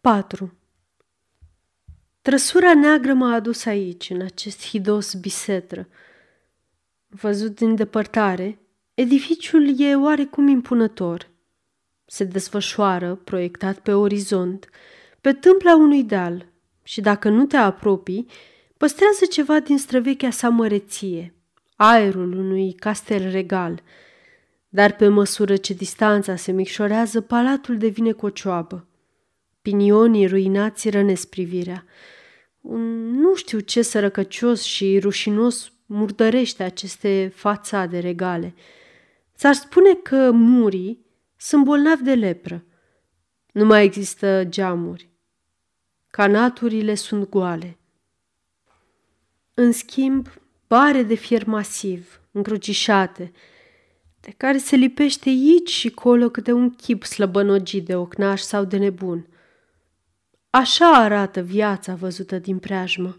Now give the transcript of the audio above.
4. Trăsura neagră m-a adus aici, în acest hidos bisetră. Văzut din depărtare, edificiul e oarecum impunător. Se desfășoară, proiectat pe orizont, pe tâmpla unui deal și dacă nu te apropii, păstrează ceva din străvechea sa măreție, aerul unui castel regal. Dar pe măsură ce distanța se micșorează, palatul devine cocioabă. Pinionii ruinați rănesc privirea. Un nu știu ce sărăcăcios și rușinos murdărește aceste fațade regale. S-ar spune că murii sunt bolnavi de lepră. Nu mai există geamuri. Canaturile sunt goale. În schimb, pare de fier masiv, încrucișate, de care se lipește aici și colo câte un chip slăbănogit de ocnaș sau de nebun – Așa arată viața văzută din preajmă.